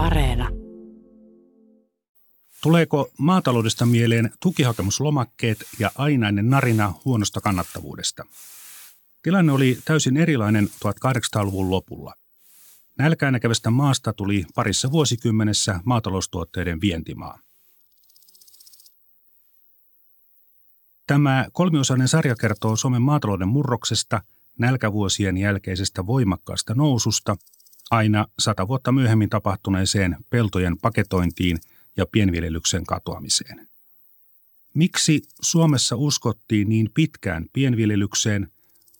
Areena. Tuleeko maataloudesta mieleen tukihakemuslomakkeet ja ainainen narina huonosta kannattavuudesta? Tilanne oli täysin erilainen 1800-luvun lopulla. Nälkää näkevästä maasta tuli parissa vuosikymmenessä maataloustuotteiden vientimaa. Tämä kolmiosainen sarja kertoo Suomen maatalouden murroksesta, nälkävuosien jälkeisestä voimakkaasta noususta, aina sata vuotta myöhemmin tapahtuneeseen peltojen paketointiin ja pienviljelyksen katoamiseen. Miksi Suomessa uskottiin niin pitkään pienviljelykseen,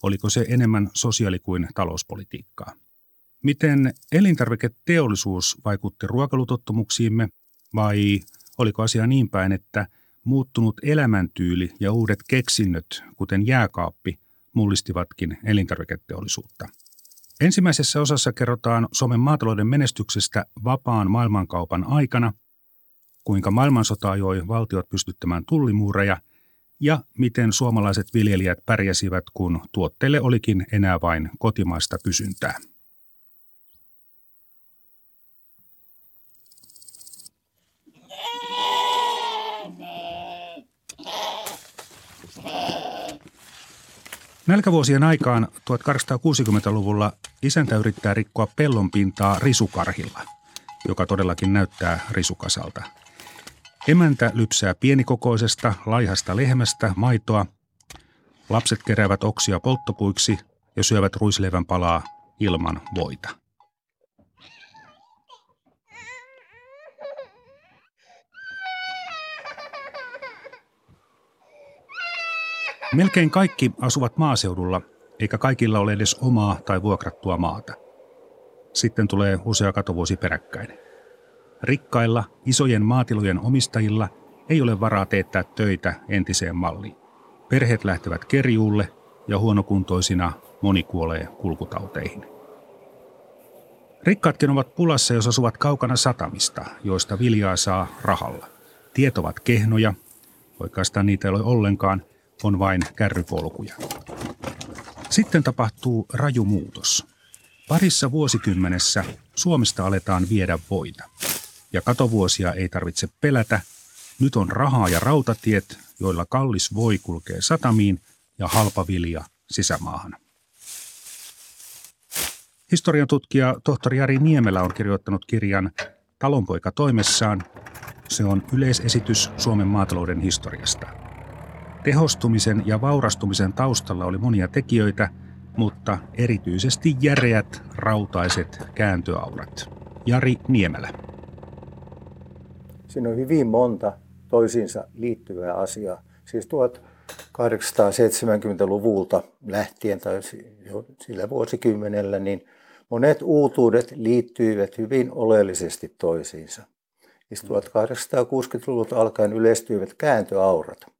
oliko se enemmän sosiaali- kuin talouspolitiikkaa? Miten elintarviketeollisuus vaikutti ruokalutottumuksiimme vai oliko asia niin päin, että muuttunut elämäntyyli ja uudet keksinnöt, kuten jääkaappi, mullistivatkin elintarviketeollisuutta? Ensimmäisessä osassa kerrotaan Suomen maatalouden menestyksestä vapaan maailmankaupan aikana, kuinka maailmansota ajoi valtiot pystyttämään tullimuureja ja miten suomalaiset viljelijät pärjäsivät, kun tuotteille olikin enää vain kotimaista kysyntää. Nälkävuosien aikaan 1860-luvulla isäntä yrittää rikkoa pellon pintaa risukarhilla, joka todellakin näyttää risukasalta. Emäntä lypsää pienikokoisesta, laihasta lehmästä maitoa. Lapset keräävät oksia polttopuiksi ja syövät ruisleivän palaa ilman voita. Melkein kaikki asuvat maaseudulla, eikä kaikilla ole edes omaa tai vuokrattua maata. Sitten tulee usea katovuosi peräkkäin. Rikkailla, isojen maatilojen omistajilla ei ole varaa teettää töitä entiseen malliin. Perheet lähtevät kerjuulle ja huonokuntoisina moni kuolee kulkutauteihin. Rikkaatkin ovat pulassa, jos asuvat kaukana satamista, joista viljaa saa rahalla. Tiet ovat kehnoja, oikeastaan niitä ei ole ollenkaan, on vain kärrypolkuja. Sitten tapahtuu raju muutos. Parissa vuosikymmenessä Suomesta aletaan viedä voita. Ja katovuosia ei tarvitse pelätä. Nyt on rahaa ja rautatiet, joilla kallis voi kulkee satamiin ja halpa vilja sisämaahan. Historian tutkija tohtori Jari Niemelä on kirjoittanut kirjan Talonpoika toimessaan. Se on yleisesitys Suomen maatalouden historiasta. Tehostumisen ja vaurastumisen taustalla oli monia tekijöitä, mutta erityisesti järeät, rautaiset kääntöaurat. Jari Niemelä. Siinä on hyvin monta toisiinsa liittyvää asiaa. Siis 1870-luvulta lähtien tai jo sillä vuosikymmenellä, niin monet uutuudet liittyivät hyvin oleellisesti toisiinsa. Siis 1860-luvulta alkaen yleistyivät kääntöaurat.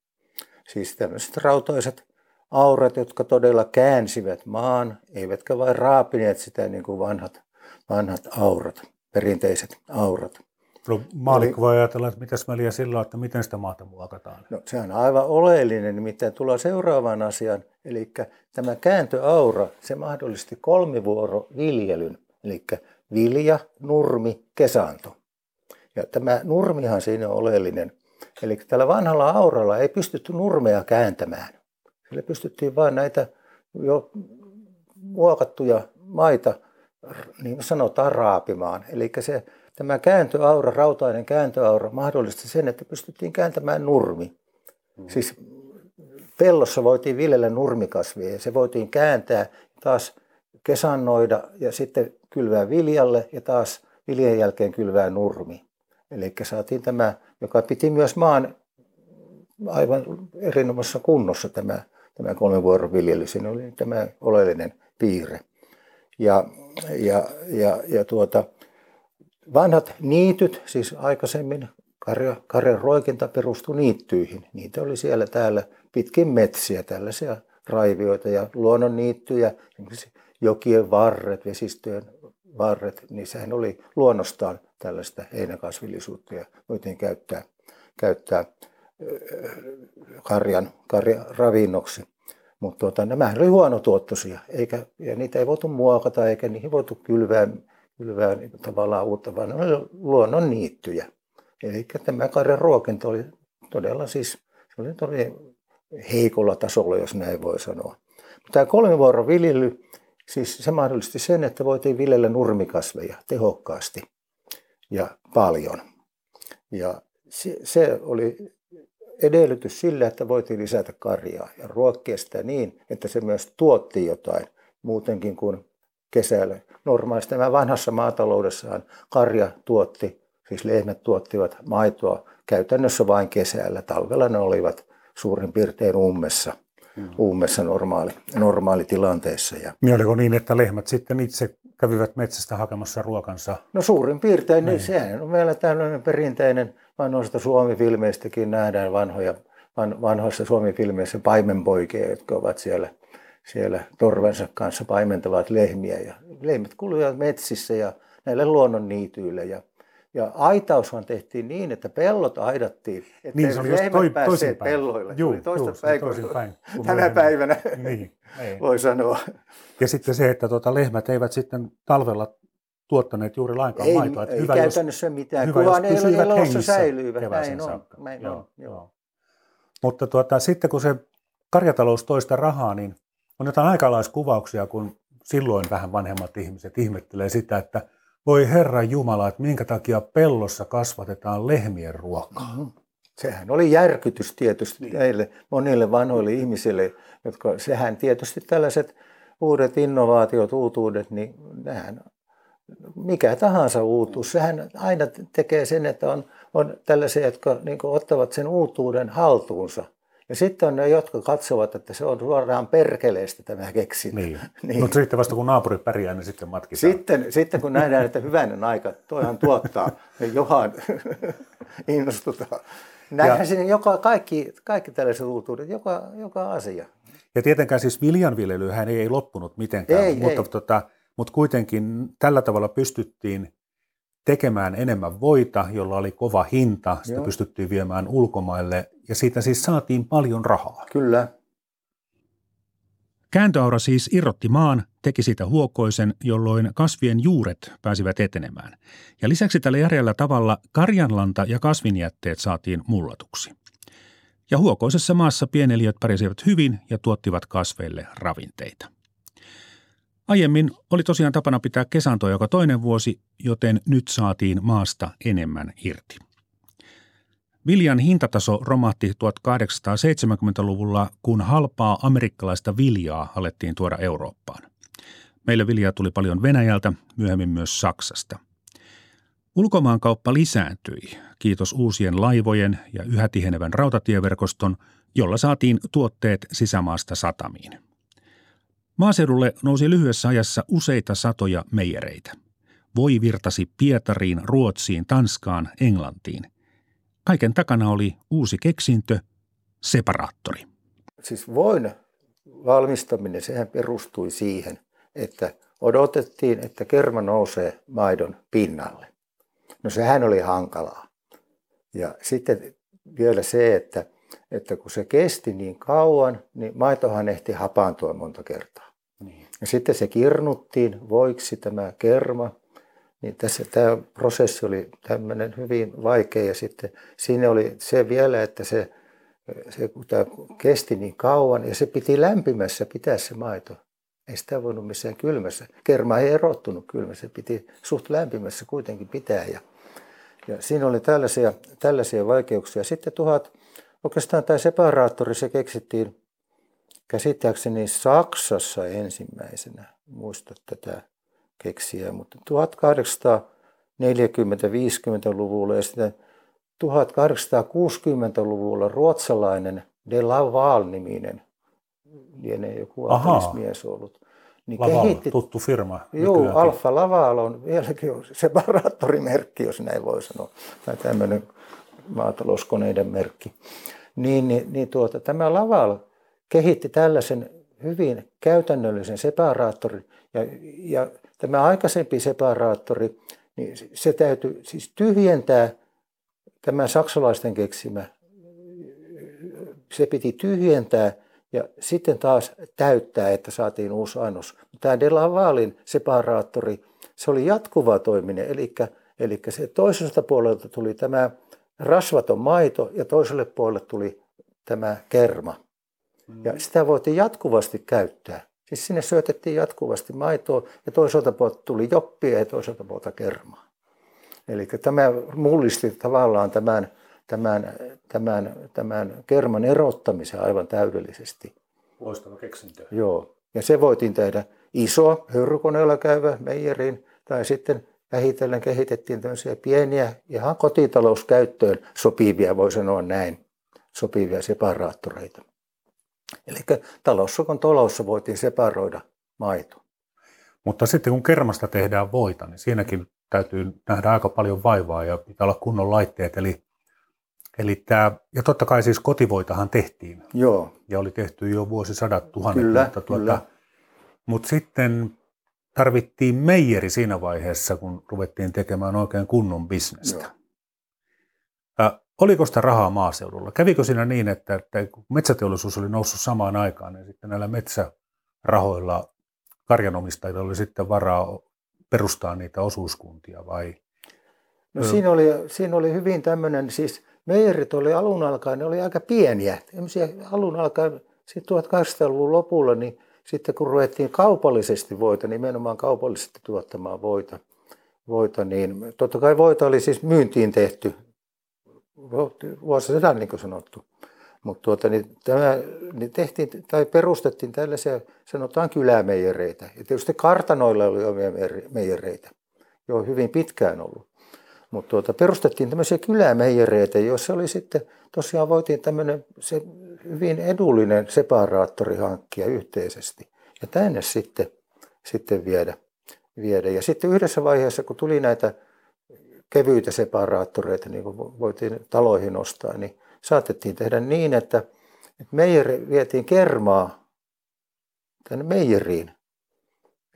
Siis tämmöiset rautaiset aurat, jotka todella käänsivät maan, eivätkä vain raapineet sitä niin kuin vanhat, vanhat aurat, perinteiset aurat. No, maalikko voi ajatella, että mitäs väliä sillä että miten sitä maata muokataan. No, se on aivan oleellinen, nimittäin tullaan seuraavaan asiaan. Eli tämä kääntöaura, se mahdollisti kolmivuoroviljelyn, eli vilja, nurmi, kesanto. Ja tämä nurmihan siinä on oleellinen. Eli tällä vanhalla auralla ei pystytty nurmea kääntämään. Sillä pystyttiin vain näitä jo muokattuja maita, niin sanotaan, raapimaan. Eli se tämä kääntöaura, rautainen kääntöaura mahdollisti sen, että pystyttiin kääntämään nurmi. Mm. Siis pellossa voitiin viljellä nurmikasvia ja se voitiin kääntää taas kesannoida ja sitten kylvää viljalle ja taas viljan jälkeen kylvää nurmi. Eli saatiin tämä, joka piti myös maan aivan erinomaisessa kunnossa tämä, tämä kolmivuoroviljely. Siinä oli tämä oleellinen piirre. Ja, ja, ja, ja tuota, Vanhat niityt, siis aikaisemmin karja, karjan roikinta perustui niittyihin. Niitä oli siellä täällä pitkin metsiä, tällaisia raivioita ja luonnonniittyjä, jokien varret, vesistöjen varret, niissähän oli luonnostaan tällaista heinäkasvillisuutta ja voitiin käyttää, käyttää karjan, karjan ravinnoksi. Mutta tuota, nämä oli huonotuottoisia, eikä, ja niitä ei voitu muokata eikä niihin voitu kylvää kylvää niin tavallaan uutta, vaan ne oli luonnon niittyjä. Eli tämä karjan ruokinta oli todella siis, se oli todella heikolla tasolla, jos näin voi sanoa. Tämä kolmivuoron viljely, siis se mahdollisti sen, että voitiin viljellä nurmikasveja tehokkaasti ja paljon. Ja se, se oli edellytys sille, että voitiin lisätä karjaa ja ruokkia sitä niin, että se myös tuotti jotain muutenkin kuin kesällä. Normaalisti tämä vanhassa maataloudessaan karja tuotti, siis lehmät tuottivat maitoa käytännössä vain kesällä. Talvella ne olivat suurin piirtein ummessa, ummessa normaali, normaali tilanteessa. Ja... Niin oliko niin, että lehmät sitten itse kävivät metsästä hakemassa ruokansa? No suurin piirtein, niin, niin sehän on meillä tällainen perinteinen, vanhoista Suomi-filmeistäkin nähdään vanhoja, van, vanhoissa Suomi-filmeissä paimenpoikia, jotka ovat siellä, siellä torvensa kanssa paimentavat lehmiä. Ja lehmät kulkevat metsissä ja näille luonnon niityille ja ja aitaushan tehtiin niin, että pellot aidattiin, että niin, se oli lehmät toi, päässeet pelloille. Juu, toista juu, päin, päin, tänä lehmät. päivänä niin, voi sanoa. Ja sitten se, että tuota, lehmät eivät sitten talvella tuottaneet juuri lainkaan ei, maitoa. Että ei hyvä, käytännössä jos, mitään, hyvä, kunhan ne elossa säilyivät. Näin on, näin joo, on, joo. joo. Mutta tuota, sitten kun se karjatalous toista rahaa, niin on jotain aikalaiskuvauksia, kun silloin vähän vanhemmat ihmiset ihmettelee sitä, että – voi Herra Jumala, että minkä takia pellossa kasvatetaan lehmien ruokaa. Mm-hmm. Sehän oli järkytys tietysti niin. näille monille vanhoille ihmisille, jotka sehän tietysti tällaiset uudet innovaatiot, uutuudet, niin nehän, mikä tahansa uutuus, sehän aina tekee sen, että on, on tällaisia, jotka niin ottavat sen uutuuden haltuunsa – ja sitten on ne, jotka katsovat, että se on suoraan perkeleestä tämä keksintä. Niin. niin. Mutta sitten vasta kun naapuri pärjää, niin sitten matkitaan. Sitten, sitten kun nähdään, että hyvänen aika, toihan tuottaa, niin johan innostutaan. Näinhän siinä joka, kaikki, kaikki tällaiset uutuudet, joka, joka asia. Ja tietenkään siis viljanviljelyhän ei, ei loppunut mitenkään, ei, mutta, ei. Tota, mutta kuitenkin tällä tavalla pystyttiin tekemään enemmän voita, jolla oli kova hinta, sitä Joo. pystyttiin viemään ulkomaille ja siitä siis saatiin paljon rahaa. Kyllä. Kääntöaura siis irrotti maan, teki siitä huokoisen, jolloin kasvien juuret pääsivät etenemään. Ja lisäksi tällä järjellä tavalla karjanlanta ja kasvinjätteet saatiin mullatuksi. Ja huokoisessa maassa pieneliöt pärjäsivät hyvin ja tuottivat kasveille ravinteita. Aiemmin oli tosiaan tapana pitää kesantoa joka toinen vuosi, joten nyt saatiin maasta enemmän irti. Viljan hintataso romahti 1870-luvulla, kun halpaa amerikkalaista viljaa alettiin tuoda Eurooppaan. Meille viljaa tuli paljon Venäjältä, myöhemmin myös Saksasta. Ulkomaankauppa lisääntyi, kiitos uusien laivojen ja yhä tihenevän rautatieverkoston, jolla saatiin tuotteet sisämaasta satamiin. Maaseudulle nousi lyhyessä ajassa useita satoja meijereitä. Voi virtasi Pietariin, Ruotsiin, Tanskaan, Englantiin – Kaiken takana oli uusi keksintö, separaattori. Siis voin valmistaminen, sehän perustui siihen, että odotettiin, että kerma nousee maidon pinnalle. No sehän oli hankalaa. Ja sitten vielä se, että, että kun se kesti niin kauan, niin maitohan ehti hapaantua monta kertaa. Ja sitten se kirnuttiin voiksi tämä kerma niin tässä tämä prosessi oli tämmöinen hyvin vaikea ja sitten siinä oli se vielä, että se, se kun tämä kesti niin kauan ja se piti lämpimässä pitää se maito. Ei sitä voinut missään kylmässä. Kerma ei erottunut kylmässä, se piti suht lämpimässä kuitenkin pitää. Ja, ja siinä oli tällaisia, tällaisia vaikeuksia. Sitten tuhat, oikeastaan tämä separaattori, se keksittiin käsittääkseni Saksassa ensimmäisenä. Muista tätä keksiä, mutta 1840-50-luvulla ja sitten 1860-luvulla ruotsalainen De Laval-niminen, lienee joku mies ollut, niin Laval, kehitti, tuttu firma. Joo, Alfa Laval on vieläkin separaattorimerkki, jos näin voi sanoa, tai tämmöinen maatalouskoneiden merkki. Niin, niin, niin tuota, tämä Laval kehitti tällaisen hyvin käytännöllisen separaattorin, ja, ja Tämä aikaisempi separaattori, niin se täytyy siis tyhjentää tämä saksalaisten keksimä. Se piti tyhjentää ja sitten taas täyttää, että saatiin uusi annos. Tämä De Lavalin separaattori, se oli jatkuva toiminen, eli, eli se toiselta puolelta tuli tämä rasvaton maito ja toiselle puolelle tuli tämä kerma. Ja sitä voitiin jatkuvasti käyttää. Siis sinne syötettiin jatkuvasti maitoa ja toisaalta puolelta tuli joppia ja toisaalta puolelta kermaa. Eli tämä mullisti tavallaan tämän, tämän, tämän, tämän kerman erottamisen aivan täydellisesti. Loistava keksintö. Joo. Ja se voitiin tehdä iso höyrykoneella käyvä meijeriin tai sitten vähitellen kehitettiin tämmöisiä pieniä ihan kotitalouskäyttöön sopivia, voi sanoa näin, sopivia separaattoreita. Eli taloussokon tolossa voitiin separoida maito. Mutta sitten kun kermasta tehdään voita, niin siinäkin täytyy nähdä aika paljon vaivaa ja pitää olla kunnon laitteet. Eli, eli tämä, ja totta kai siis kotivoitahan tehtiin. Joo. Ja oli tehty jo vuosisadat tuhannet. Kyllä, mutta, tuota, kyllä. mutta sitten tarvittiin meijeri siinä vaiheessa, kun ruvettiin tekemään oikein kunnon bisnestä. Joo. Oliko sitä rahaa maaseudulla? Kävikö siinä niin, että, että metsäteollisuus oli noussut samaan aikaan, niin sitten näillä metsärahoilla karjanomistajilla oli sitten varaa perustaa niitä osuuskuntia vai? No siinä oli, siinä oli hyvin tämmöinen, siis meijerit oli alun alkaen, ne oli aika pieniä. Alun alkaen, sitten 1800-luvun lopulla, niin sitten kun ruvettiin kaupallisesti voita, nimenomaan kaupallisesti tuottamaan voita, voita niin totta kai voita oli siis myyntiin tehty vuosisadan niin kuin sanottu. Mutta tuota, niin tämä, niin tehtiin tai perustettiin tällaisia, sanotaan kylämeijereitä. Ja tietysti kartanoilla oli omia meijereitä, jo hyvin pitkään ollut. Mutta tuota, perustettiin tämmöisiä kylämeijereitä, joissa oli sitten, tosiaan voitiin tämmöinen se hyvin edullinen separaattori hankkia yhteisesti. Ja tänne sitten, sitten viedä, viedä. Ja sitten yhdessä vaiheessa, kun tuli näitä kevyitä separaattoreita, niin kuin voitiin taloihin ostaa, niin saatettiin tehdä niin, että, meijeri vietiin kermaa tänne meijeriin.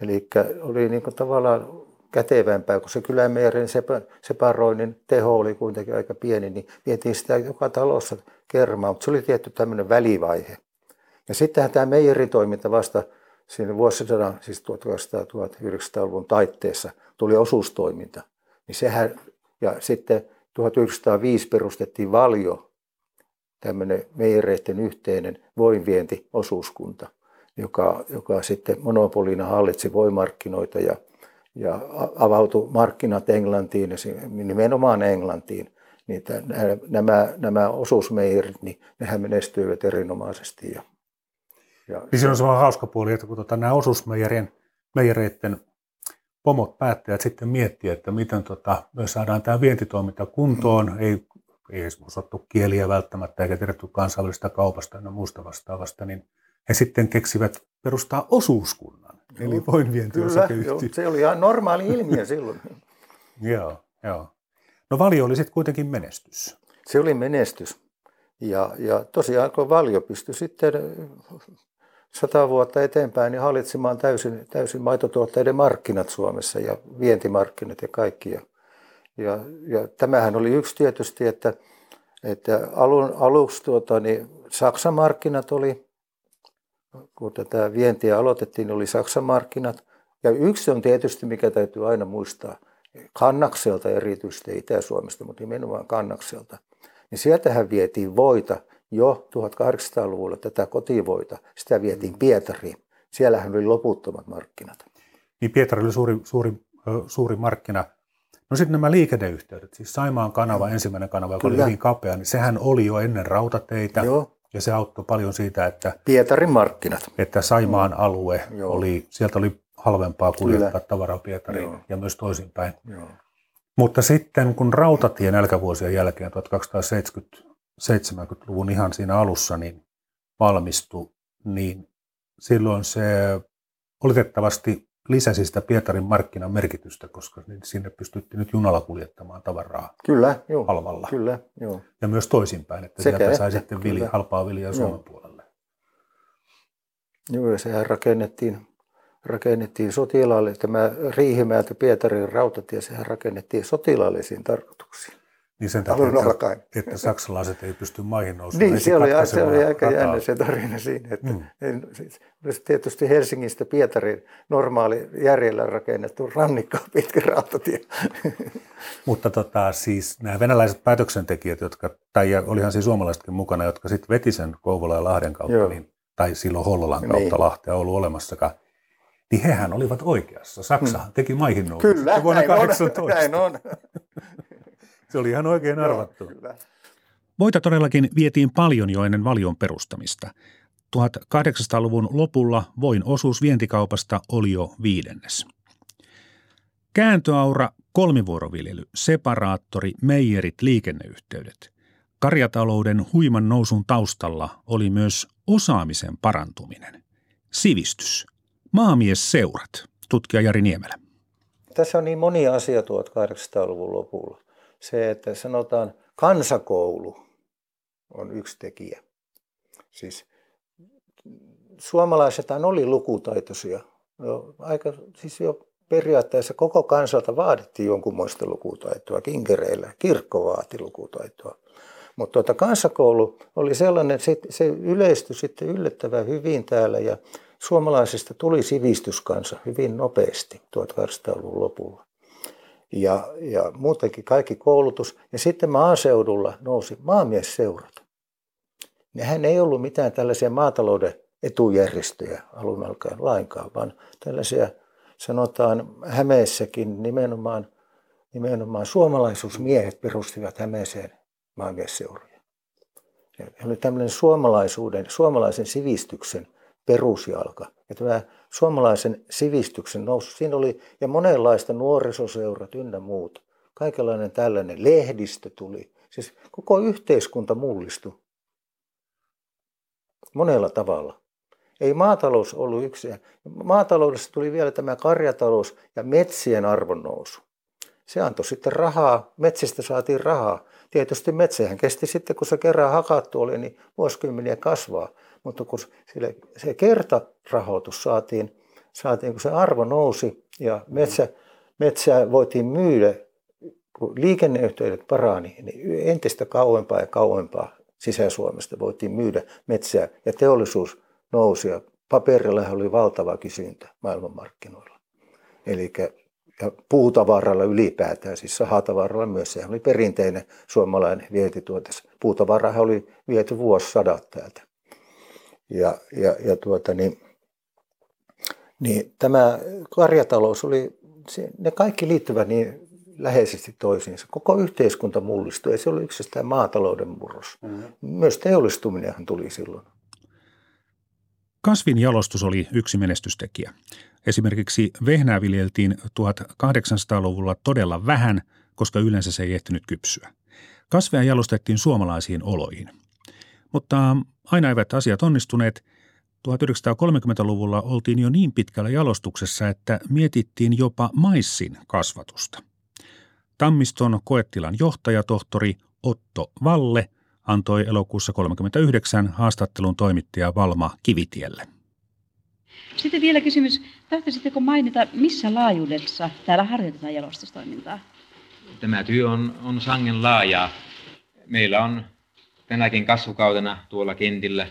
Eli oli niin kuin tavallaan kätevämpää, kun se kylämeijerin separoinnin teho oli kuitenkin aika pieni, niin vietiin sitä joka talossa kermaa, mutta se oli tietty tämmöinen välivaihe. Ja sittenhän tämä meijeritoiminta vasta siinä vuosisadan, siis 1900-1900-luvun taitteessa, tuli osuustoiminta. Niin sehän, ja sitten 1905 perustettiin Valjo, tämmöinen meijereiden yhteinen voinvientiosuuskunta, joka, joka sitten monopolina hallitsi voimarkkinoita ja, ja avautui markkinat Englantiin, nimenomaan Englantiin. Niin nämä, nämä osuusmeijerit, niin nehän menestyivät erinomaisesti. Ja, ja niin siinä on semmoinen hauska puoli, että kun tota, nämä osuusmeijerien meijereiden pomot päättäjät sitten miettiä, että miten tota, me saadaan tämä vientitoiminta kuntoon, ei ei edes osattu kieliä välttämättä eikä tiedetty kansainvälistä kaupasta ja muusta vastaavasta, niin he sitten keksivät perustaa osuuskunnan, no, eli voinvientiosakeyhtiö. se oli ihan normaali ilmiö silloin. joo, joo. No Valio oli sitten kuitenkin menestys. Se oli menestys. Ja, ja tosiaan kun Valio pystyi sitten sata vuotta eteenpäin niin hallitsemaan täysin, täysin maitotuotteiden markkinat Suomessa ja vientimarkkinat ja kaikki. Ja ja, ja tämähän oli yksi tietysti, että, että alun, aluksi tuota, niin Saksan markkinat oli, kun tätä vientiä aloitettiin, oli Saksan markkinat. Ja yksi on tietysti, mikä täytyy aina muistaa, Kannakselta erityisesti Itä-Suomesta, mutta nimenomaan Kannakselta. Niin sieltähän vietiin voita jo 1800-luvulla, tätä kotivoita, sitä vietiin Pietariin. Siellähän oli loputtomat markkinat. Niin Pietari oli suuri, suuri, suuri markkina No sitten nämä liikenneyhteydet, siis Saimaan kanava, ensimmäinen kanava, joka Kyllä. oli hyvin kapea, niin sehän oli jo ennen rautateitä. Joo. Ja se auttoi paljon siitä, että... Pietarin markkinat. Että Saimaan mm. alue Joo. oli, sieltä oli halvempaa kuljettaa Kyllä. tavaraa Pietariin Joo. ja myös toisinpäin. Joo. Mutta sitten kun rautatien nälkävuosien jälkeen 1270-luvun ihan siinä alussa niin valmistui, niin silloin se oletettavasti lisäsi sitä Pietarin markkinan merkitystä, koska sinne pystyttiin nyt junalla kuljettamaan tavaraa kyllä, joo, halvalla. Kyllä, joo. Ja myös toisinpäin, että Sekä sieltä sai sitten vilja, halpaa viljaa joo. Suomen puolelle. Joo, ja sehän rakennettiin, rakennettiin sotilaalle, tämä Riihimäeltä Pietarin rautatie, sehän rakennettiin sotilaallisiin tarkoituksiin. Niin sen takia, alun alkaen. Että, että saksalaiset ei pysty maihin nousemaan. Niin, se oli, se oli aika rataa. jännä se tarina siinä. Että mm. en, siis, tietysti Helsingistä Pietarin normaali järjellä rakennettu rannikko pitkä rautatie. Mutta tota, siis nämä venäläiset päätöksentekijät, jotka, tai olihan siis suomalaisetkin mukana, jotka sitten veti sen Kouvola ja Lahden kautta, niin, tai silloin Hollolan kautta niin. Lahtea ollut olemassakaan, niin hehän olivat oikeassa. Saksahan hmm. teki maihin nousun. Kyllä, vuonna näin 18. on. Näin on. Se oli ihan oikein arvattu. Joo, Voita todellakin vietiin paljon jo ennen valion perustamista. 1800-luvun lopulla voin osuus vientikaupasta oli jo viidennes. Kääntöaura, kolmivuoroviljely, separaattori, meijerit, liikenneyhteydet. Karjatalouden huiman nousun taustalla oli myös osaamisen parantuminen. Sivistys. Maamiesseurat, tutkija Jari Niemelä. Tässä on niin monia asioita 1800-luvun lopulla se, että sanotaan kansakoulu on yksi tekijä. Siis suomalaiset oli lukutaitoisia. Jo, aika, siis jo periaatteessa koko kansalta vaadittiin jonkunmoista lukutaitoa. Kinkereillä kirkko vaati lukutaitoa. Mutta tuota, kansakoulu oli sellainen, että se yleistyi sitten yllättävän hyvin täällä ja suomalaisista tuli sivistyskansa hyvin nopeasti 1800-luvun lopulla ja, ja muutenkin kaikki koulutus. Ja sitten maaseudulla nousi maamiesseurat. Nehän ei ollut mitään tällaisia maatalouden etujärjestöjä alun alkaen lainkaan, vaan tällaisia sanotaan Hämeessäkin nimenomaan, nimenomaan suomalaisuusmiehet perustivat Hämeeseen maamiesseuroja. Se oli tämmöinen suomalaisuuden, suomalaisen sivistyksen perusjalka. Tämä suomalaisen sivistyksen nousu, siinä oli ja monenlaista nuorisoseurat ynnä muut. Kaikenlainen tällainen lehdistö tuli. Siis koko yhteiskunta mullistui monella tavalla. Ei maatalous ollut yksi. Maataloudessa tuli vielä tämä karjatalous ja metsien arvonnousu. Se antoi sitten rahaa, metsistä saatiin rahaa. Tietysti metsähän kesti sitten, kun se kerran hakattu oli, niin vuosikymmeniä kasvaa. Mutta kun sille, se kertarahoitus saatiin, saatiin, kun se arvo nousi ja metsä, metsää voitiin myydä, kun liikenneyhteydet parani, niin entistä kauempaa ja kauempaa Sisä-Suomesta voitiin myydä metsää ja teollisuus nousi ja paperilla oli valtava kysyntä maailmanmarkkinoilla. Eli ja puutavaralla ylipäätään, siis sahatavaralla myös, se oli perinteinen suomalainen vientituote. Puutavarahan oli viety vuosisadat täältä. Ja, ja, ja tuota, niin, niin tämä karjatalous oli, ne kaikki liittyvät niin läheisesti toisiinsa. Koko yhteiskunta mullistui, ei se ollut yksistään maatalouden murros. Mm-hmm. Myös teollistuminenhan tuli silloin. Kasvin jalostus oli yksi menestystekijä. Esimerkiksi vehnää viljeltiin 1800-luvulla todella vähän, koska yleensä se ei ehtinyt kypsyä. Kasveja jalostettiin suomalaisiin oloihin. Mutta aina eivät asiat onnistuneet. 1930-luvulla oltiin jo niin pitkällä jalostuksessa, että mietittiin jopa maissin kasvatusta. Tammiston koettilan johtajatohtori Otto Valle antoi elokuussa 1939 haastattelun toimittaja Valma Kivitielle. Sitten vielä kysymys, tahtoisitteko mainita, missä laajuudessa täällä harjoitetaan jalostustoimintaa? Tämä työ on, on sangen laajaa. Meillä on tänäkin kasvukautena tuolla kentillä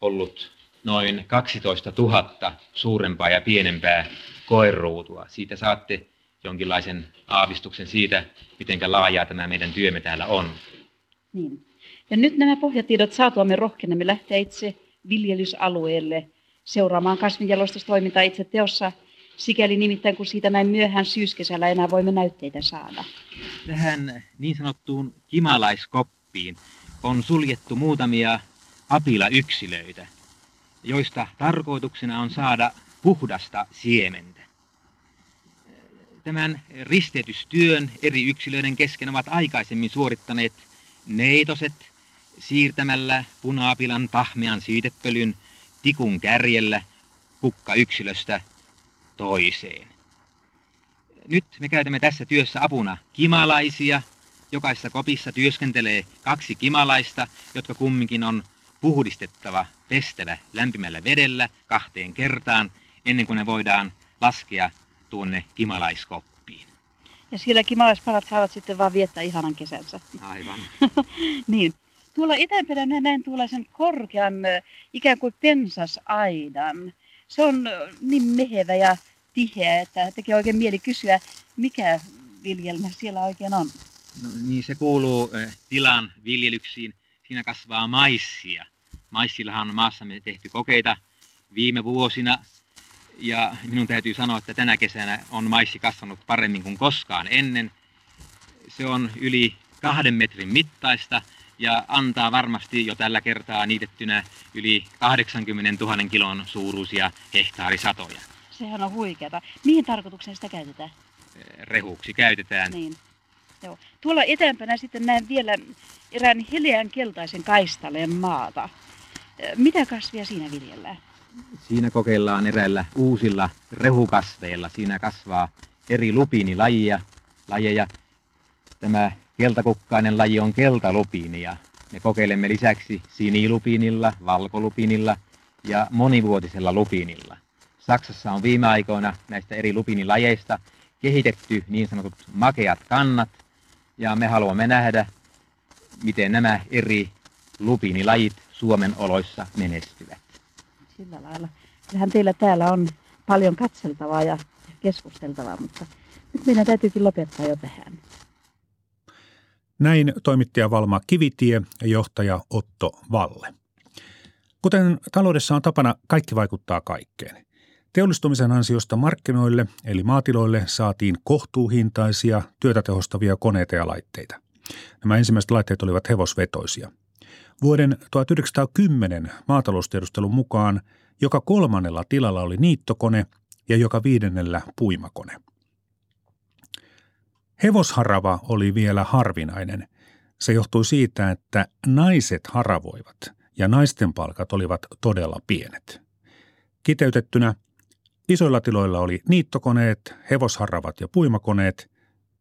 ollut noin 12 000 suurempaa ja pienempää koeruutua. Siitä saatte jonkinlaisen aavistuksen siitä, miten laajaa tämä meidän työmme täällä on. Niin. Ja nyt nämä pohjatiedot saatuamme rohkenamme lähteä itse viljelysalueelle seuraamaan kasvinjalostustoimintaa itse teossa, sikäli nimittäin kun siitä näin myöhään syyskesällä enää voimme näytteitä saada. Tähän niin sanottuun kimalaiskoppiin on suljettu muutamia apila-yksilöitä, joista tarkoituksena on saada puhdasta siementä. Tämän risteytystyön eri yksilöiden kesken ovat aikaisemmin suorittaneet neitoset siirtämällä punaapilan pahmean siitepölyn tikun kärjellä yksilöstä toiseen. Nyt me käytämme tässä työssä apuna kimalaisia. Jokaisessa kopissa työskentelee kaksi kimalaista, jotka kumminkin on puhdistettava pestävä lämpimällä vedellä kahteen kertaan, ennen kuin ne voidaan laskea tuonne kimalaiskoppiin. Ja sielläkin maalaispalat saavat sitten vaan viettää ihanan kesänsä. Aivan. niin. Tuolla etänpäin näen tuollaisen korkean ikään kuin pensasaidan. Se on niin mehevä ja tiheä, että tekee oikein mieli kysyä, mikä viljelmä siellä oikein on. No, niin se kuuluu tilan viljelyksiin. Siinä kasvaa maissia. Maissillahan on maassamme tehty kokeita viime vuosina. Ja minun täytyy sanoa, että tänä kesänä on maissi kasvanut paremmin kuin koskaan ennen. Se on yli kahden metrin mittaista ja antaa varmasti jo tällä kertaa niitettynä yli 80 000 kilon suuruisia hehtaarisatoja. Sehän on huikeata. Mihin tarkoitukseen sitä käytetään? Rehuksi käytetään. Niin. Joo. Tuolla eteenpäin sitten näen vielä erään heleän keltaisen kaistaleen maata. Mitä kasvia siinä viljellään? Siinä kokeillaan eräillä uusilla rehukasveilla. Siinä kasvaa eri lupiinilajia. Lajeja. Tämä keltakukkainen laji on keltalupiini ja me kokeilemme lisäksi sinilupiinilla, valkolupiinilla ja monivuotisella lupiinilla. Saksassa on viime aikoina näistä eri lupiinilajeista kehitetty niin sanotut makeat kannat ja me haluamme nähdä, miten nämä eri lupiinilajit Suomen oloissa menestyvät. Sillä lailla. Kyllähän teillä täällä on paljon katseltavaa ja keskusteltavaa, mutta nyt meidän täytyykin lopettaa jo tähän. Näin toimittaja Valma Kivitie ja johtaja Otto Valle. Kuten taloudessa on tapana, kaikki vaikuttaa kaikkeen. Teollistumisen ansiosta markkinoille eli maatiloille saatiin kohtuuhintaisia, työtä tehostavia koneita ja laitteita. Nämä ensimmäiset laitteet olivat hevosvetoisia. Vuoden 1910 maataloustiedustelun mukaan joka kolmannella tilalla oli niittokone ja joka viidennellä puimakone. Hevosharava oli vielä harvinainen. Se johtui siitä, että naiset haravoivat ja naisten palkat olivat todella pienet. Kiteytettynä isoilla tiloilla oli niittokoneet, hevosharravat ja puimakoneet,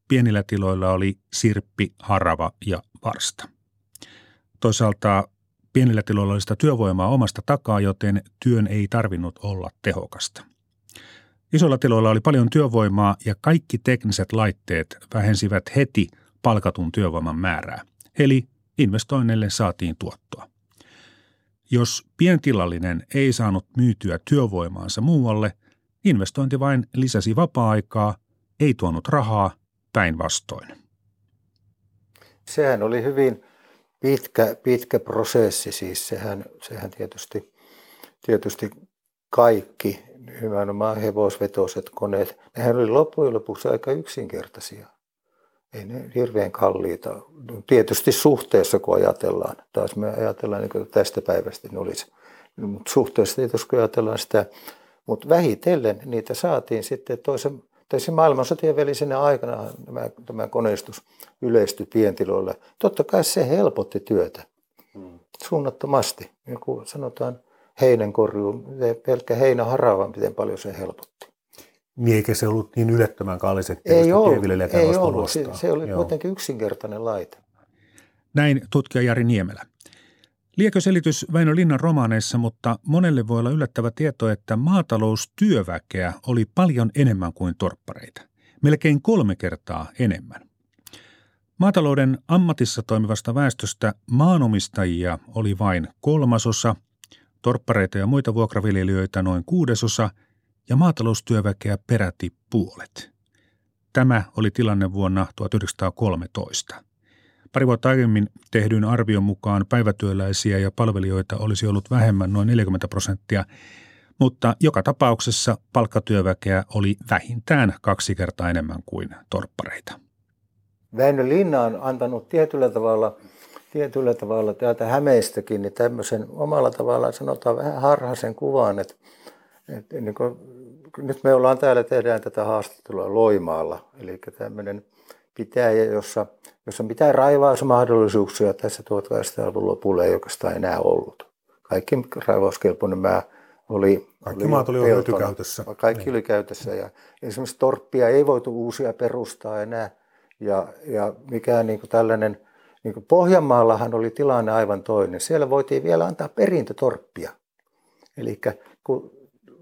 pienillä tiloilla oli sirppi, harava ja varsta. Toisaalta pienillä tiloilla oli sitä työvoimaa omasta takaa, joten työn ei tarvinnut olla tehokasta. Isoilla tiloilla oli paljon työvoimaa ja kaikki tekniset laitteet vähensivät heti palkatun työvoiman määrää. Eli investoinneille saatiin tuottoa. Jos pientilallinen ei saanut myytyä työvoimaansa muualle, investointi vain lisäsi vapaa-aikaa, ei tuonut rahaa, päinvastoin. Sehän oli hyvin pitkä, pitkä prosessi, siis sehän, sehän tietysti, tietysti kaikki nimenomaan hevosvetoiset koneet, nehän oli loppujen lopuksi aika yksinkertaisia. Ei ne hirveän kalliita. Tietysti suhteessa, kun ajatellaan, taas me ajatellaan niin tästä päivästä, niin olisi. Mutta suhteessa tietysti, kun ajatellaan sitä, mutta vähitellen niitä saatiin sitten toisen, toisen maailmansotien välisenä aikana tämä, tämä koneistus yleistyi pientiloilla. Totta kai se helpotti työtä hmm. suunnattomasti. Niin kuin sanotaan, heinänkorjuu, pelkkä heinäharava, miten paljon se helpotti. Niin eikä se ollut niin ylettömän kallis, että ei ollut, ei ollut. Se, se oli Joo. kuitenkin yksinkertainen laite. Näin tutkija Jari Niemelä. Liekö selitys Väinö Linnan romaaneissa, mutta monelle voi olla yllättävä tieto, että maataloustyöväkeä oli paljon enemmän kuin torppareita. Melkein kolme kertaa enemmän. Maatalouden ammatissa toimivasta väestöstä maanomistajia oli vain kolmasosa – torppareita ja muita vuokraviljelijöitä noin kuudesosa ja maataloustyöväkeä peräti puolet. Tämä oli tilanne vuonna 1913. Pari vuotta aiemmin tehdyn arvion mukaan päivätyöläisiä ja palvelijoita olisi ollut vähemmän noin 40 prosenttia, mutta joka tapauksessa palkkatyöväkeä oli vähintään kaksi kertaa enemmän kuin torppareita. Väinö Linna on antanut tietyllä tavalla – tietyllä tavalla täältä Hämeistäkin niin tämmöisen omalla tavallaan sanotaan vähän harhaisen kuvan, että, että niin kuin, nyt me ollaan täällä, tehdään tätä haastattelua Loimaalla, eli tämmöinen pitäjä, jossa, jossa mitään raivausmahdollisuuksia tässä 1800-luvun lopulla ei oikeastaan enää ollut. Kaikki raivauskelpoinen maa oli Kaikki oli maat oli jo käytössä. Kaikki niin. oli käytössä ja esimerkiksi torppia ei voitu uusia perustaa enää. Ja, ja mikään niin tällainen – niin kuin Pohjanmaallahan oli tilanne aivan toinen. Siellä voitiin vielä antaa perintötorppia. Eli kun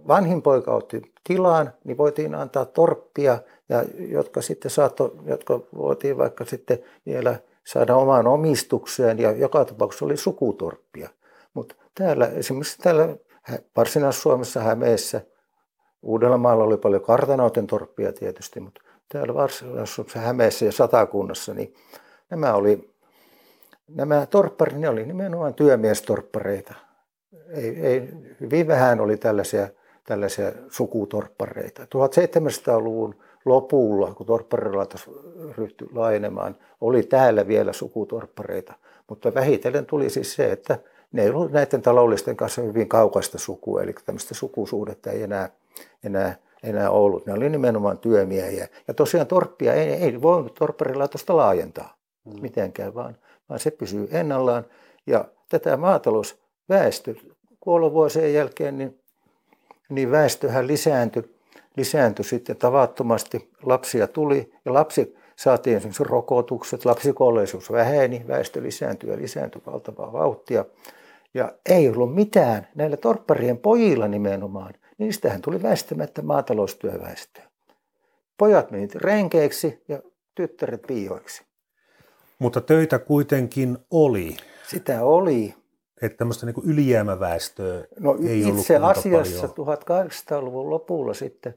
vanhin poika otti tilaan, niin voitiin antaa torppia, ja jotka sitten saatto, jotka voitiin vaikka sitten vielä saada omaan omistukseen, ja joka tapauksessa oli sukutorppia. Mutta täällä, esimerkiksi täällä Varsinais-Suomessa Hämeessä, Uudellamaalla oli paljon kartanoiden torppia tietysti, mutta täällä Varsinais-Suomessa Hämeessä ja Satakunnassa, niin nämä oli nämä torpparit, ne oli nimenomaan työmiestorppareita. Ei, ei, hyvin vähän oli tällaisia, tällaisia sukutorppareita. 1700-luvun lopulla, kun torpparilaitos ryhtyi laajenemaan, oli täällä vielä sukutorppareita. Mutta vähitellen tuli siis se, että ne ei ollut näiden taloudellisten kanssa hyvin kaukaista sukua, eli tämmöistä sukusuhdetta ei enää, enää, enää ollut. Ne oli nimenomaan työmiehiä. Ja tosiaan torppia ei, ei voinut torpparilaitosta laajentaa mm. mitenkään, vaan vaan se pysyy ennallaan. Ja tätä maatalousväestö kuolovuosien jälkeen, niin, niin väestöhän lisääntyi, lisääntyi sitten tavattomasti. Lapsia tuli ja lapsi saatiin esimerkiksi rokotukset, lapsikuolleisuus väheni, väestö lisääntyi ja lisääntyi valtavaa vauhtia. Ja ei ollut mitään näillä torpparien pojilla nimenomaan. Niistähän tuli väistämättä maataloustyöväestöä. Pojat menivät renkeiksi ja tyttäret piioiksi. Mutta töitä kuitenkin oli. Sitä oli. Että tämmöistä niin ylijäämäväestöä no, ei ollut Itse asiassa paljon. 1800-luvun lopulla sitten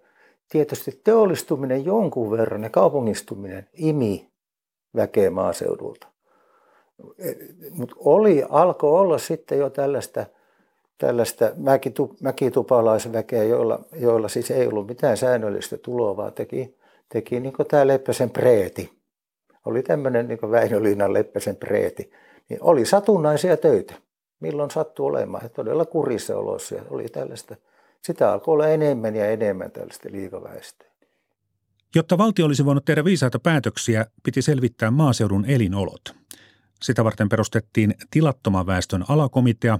tietysti teollistuminen jonkun verran ja kaupungistuminen imi väkeä maaseudulta. Mutta oli, alkoi olla sitten jo tällaista, tällaista mäkitu, mäkitupalaisväkeä, joilla, joilla siis ei ollut mitään säännöllistä tuloa, vaan teki, teki niin tämä Leppäsen preeti oli tämmöinen niin Väinö Liinan Leppäsen preeti, niin oli satunnaisia töitä, milloin sattui olemaan. Ja todella kurissa oloissa oli tällaista. Sitä alkoi olla enemmän ja enemmän tällaista liikaväestöä. Jotta valtio olisi voinut tehdä viisaita päätöksiä, piti selvittää maaseudun elinolot. Sitä varten perustettiin tilattoman väestön alakomitea,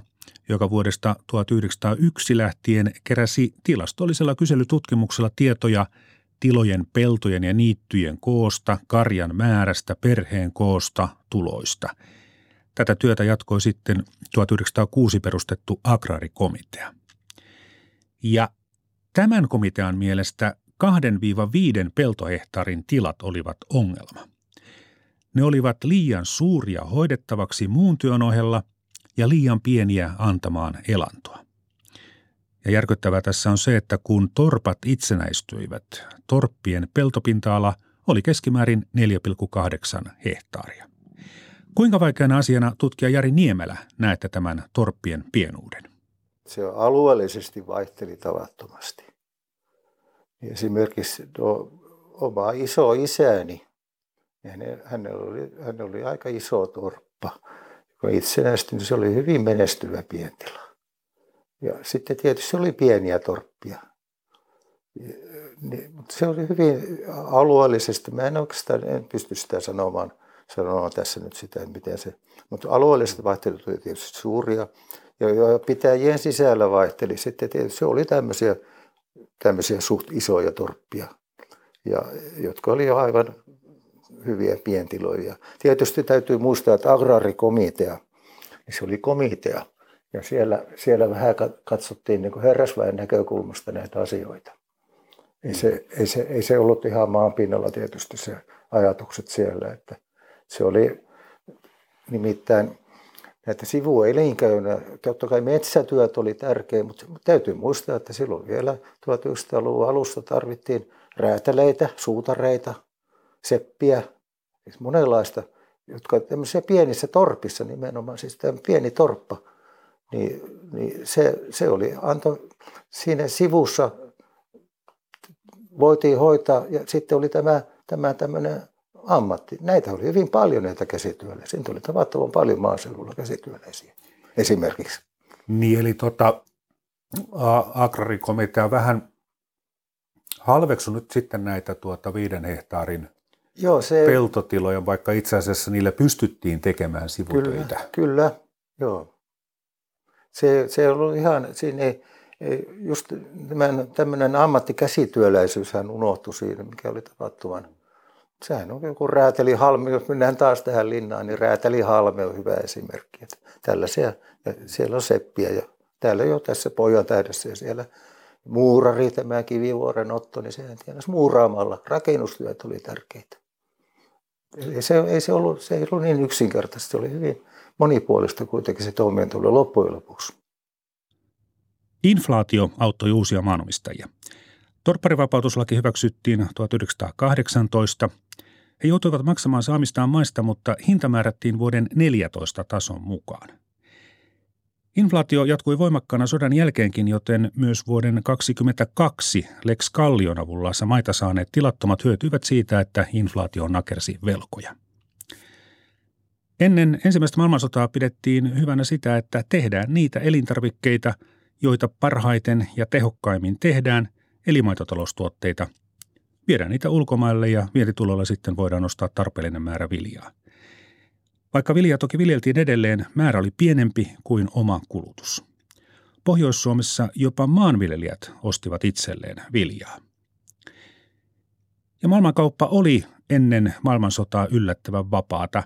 joka vuodesta 1901 lähtien keräsi tilastollisella kyselytutkimuksella tietoja – tilojen, peltojen ja niittyjen koosta, karjan määrästä, perheen koosta, tuloista. Tätä työtä jatkoi sitten 1906 perustettu agraarikomitea. Ja tämän komitean mielestä 2-5 peltohehtaarin tilat olivat ongelma. Ne olivat liian suuria hoidettavaksi muun työn ohella ja liian pieniä antamaan elantoa. Ja järkyttävää tässä on se, että kun torpat itsenäistyivät, torppien peltopinta-ala oli keskimäärin 4,8 hehtaaria. Kuinka vaikeana asiana tutkija Jari Niemelä näette tämän torppien pienuuden? Se alueellisesti vaihteli tavattomasti. Esimerkiksi tuo oma iso isäni, hänellä oli, hänellä oli aika iso torppa. Kun itsenäistyi, se oli hyvin menestyvä pientila. Ja sitten tietysti oli pieniä torppia. Niin, mutta se oli hyvin alueellisesti. Mä en oikeastaan en pysty sitä sanomaan, sanomaan tässä nyt sitä, miten se. Mutta alueelliset vaihtelut oli tietysti suuria. Ja, pitäjien sisällä vaihteli sitten tietysti. Se oli tämmöisiä, tämmöisiä suht isoja torppia, ja, jotka oli aivan hyviä pientiloja. Tietysti täytyy muistaa, että agraarikomitea, niin se oli komitea, ja siellä, siellä vähän katsottiin niin herrasväen näkökulmasta näitä asioita. Ei se, ei, se, ei se ollut ihan maan pinnalla tietysti se ajatukset siellä. Että se oli nimittäin näitä sivuelinkeinoja. Totta kai metsätyöt oli tärkeä, mutta täytyy muistaa, että silloin vielä 1900-luvun alussa tarvittiin räätäleitä, suutareita, seppiä, siis monenlaista, jotka tämmöisissä pienissä torpissa nimenomaan, siis tämä pieni torppa – niin, niin se, se oli, antoi siinä sivussa voitiin hoitaa ja sitten oli tämä, tämä tämmöinen ammatti. Näitä oli hyvin paljon näitä käsityöläisiä. Siinä oli tavattoman paljon maaseudulla käsityöläisiä esimerkiksi. Niin eli tota, agrarikomitea vähän halveksunut sitten näitä tuota viiden hehtaarin Joo, se, peltotiloja, vaikka itse asiassa niille pystyttiin tekemään sivutöitä. Kyllä, kyllä joo. Se, se on ollut ihan, siinä ei, ei just tämän, tämmöinen ammattikäsityöläisyyshän unohtui siinä, mikä oli tavattoman. Sehän on joku räätelihalme, jos mennään taas tähän linnaan, niin räätelihalme on hyvä esimerkki. Että tällaisia, ja siellä on seppiä ja täällä jo tässä pojan tähdessä ja siellä, muurari, tämä kivivuoren Otto, niin sehän tienasi muuraamalla. Rakennustyöt oli tärkeitä. Ei se, ei se, ollut, se ei ollut niin yksinkertaista, se oli hyvin monipuolista kuitenkin se toimeentulo loppujen lopuksi. Inflaatio auttoi uusia maanomistajia. Torpparivapautuslaki hyväksyttiin 1918. He joutuivat maksamaan saamistaan maista, mutta hinta määrättiin vuoden 14 tason mukaan. Inflaatio jatkui voimakkaana sodan jälkeenkin, joten myös vuoden 2022 Lex Kallion avulla maita saaneet tilattomat hyötyivät siitä, että inflaatio nakersi velkoja. Ennen ensimmäistä maailmansotaa pidettiin hyvänä sitä, että tehdään niitä elintarvikkeita, joita parhaiten ja tehokkaimmin tehdään, eli maitotaloustuotteita. Viedään niitä ulkomaille ja vientitulolla sitten voidaan ostaa tarpeellinen määrä viljaa – vaikka viljaa toki viljeltiin edelleen, määrä oli pienempi kuin oma kulutus. Pohjois-Suomessa jopa maanviljelijät ostivat itselleen viljaa. Ja maailmankauppa oli ennen maailmansotaa yllättävän vapaata.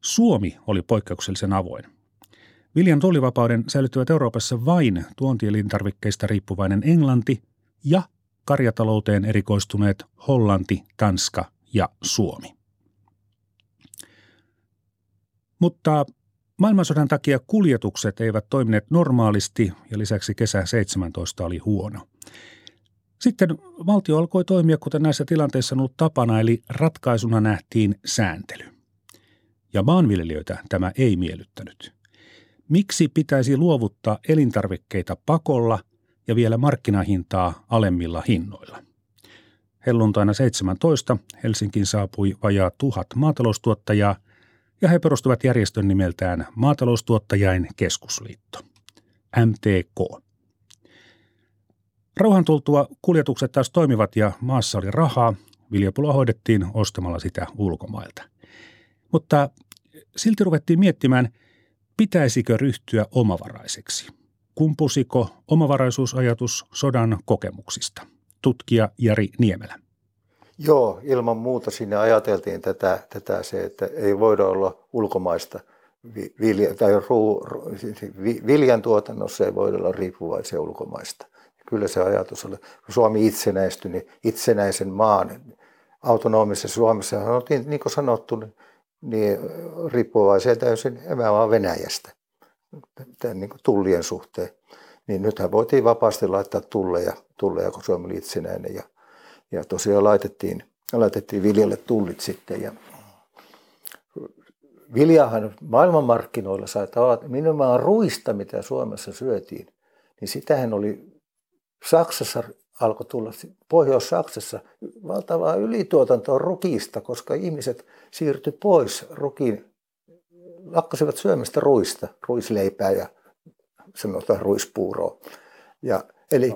Suomi oli poikkeuksellisen avoin. Viljan tullivapauden säilyttivät Euroopassa vain tuontielintarvikkeista riippuvainen Englanti ja karjatalouteen erikoistuneet Hollanti, Tanska ja Suomi. Mutta maailmansodan takia kuljetukset eivät toimineet normaalisti ja lisäksi kesä 17 oli huono. Sitten valtio alkoi toimia, kuten näissä tilanteissa on ollut tapana, eli ratkaisuna nähtiin sääntely. Ja maanviljelijöitä tämä ei miellyttänyt. Miksi pitäisi luovuttaa elintarvikkeita pakolla ja vielä markkinahintaa alemmilla hinnoilla? Helluntaina 17 Helsinkiin saapui vajaa tuhat maataloustuottajaa – ja he perustuvat järjestön nimeltään Maataloustuottajain keskusliitto, MTK. Rauhan tultua kuljetukset taas toimivat ja maassa oli rahaa. Viljapula hoidettiin ostamalla sitä ulkomailta. Mutta silti ruvettiin miettimään, pitäisikö ryhtyä omavaraiseksi. Kumpusiko omavaraisuusajatus sodan kokemuksista? Tutkija Jari Niemelä. Joo, ilman muuta sinne ajateltiin tätä, tätä se, että ei voida olla ulkomaista vilja, tai ruu, viljan tuotannossa ei voida olla riippuvaisia ulkomaista. Kyllä se ajatus oli, kun Suomi itsenäistyi, niin itsenäisen maan autonomisessa Suomessa niin kuin sanottu, niin riippuvaisia täysin emämaa Venäjästä tämän niin tullien suhteen. Niin nythän voitiin vapaasti laittaa tulleja, tulleja kun Suomi oli itsenäinen ja ja tosiaan laitettiin, laitettiin viljalle tullit sitten. Ja viljahan maailmanmarkkinoilla sai tavata, nimenomaan ruista, mitä Suomessa syötiin, niin sitähän oli Saksassa alkoi tulla, Pohjois-Saksassa valtavaa ylituotantoa rukista, koska ihmiset siirtyi pois rukiin, lakkasivat syömästä ruista, ruisleipää ja sanotaan ruispuuroa. Ja, eli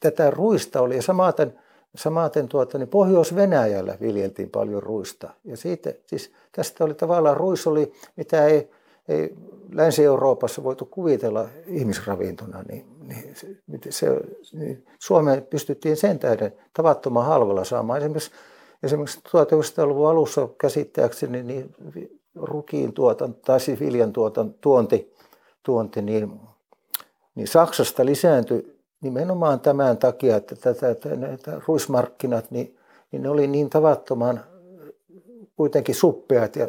tätä ruista oli, ja samaten Samaten tuota, niin Pohjois-Venäjällä viljeltiin paljon ruista. Ja siitä, siis tästä oli tavallaan, ruis oli, mitä ei, ei Länsi-Euroopassa voitu kuvitella ihmisravintona, niin, niin, se, se, niin Suomeen pystyttiin sen tähden tavattoman halvalla saamaan. Esimerkiksi, esimerkiksi 1900-luvun alussa käsittääkseni niin rukiin tuotanto, tai siis viljan tuotanto, tuonti, tuonti niin, niin Saksasta lisääntyi nimenomaan tämän takia, että tätä, näitä ruismarkkinat, niin, niin ne oli niin tavattoman kuitenkin suppeat ja,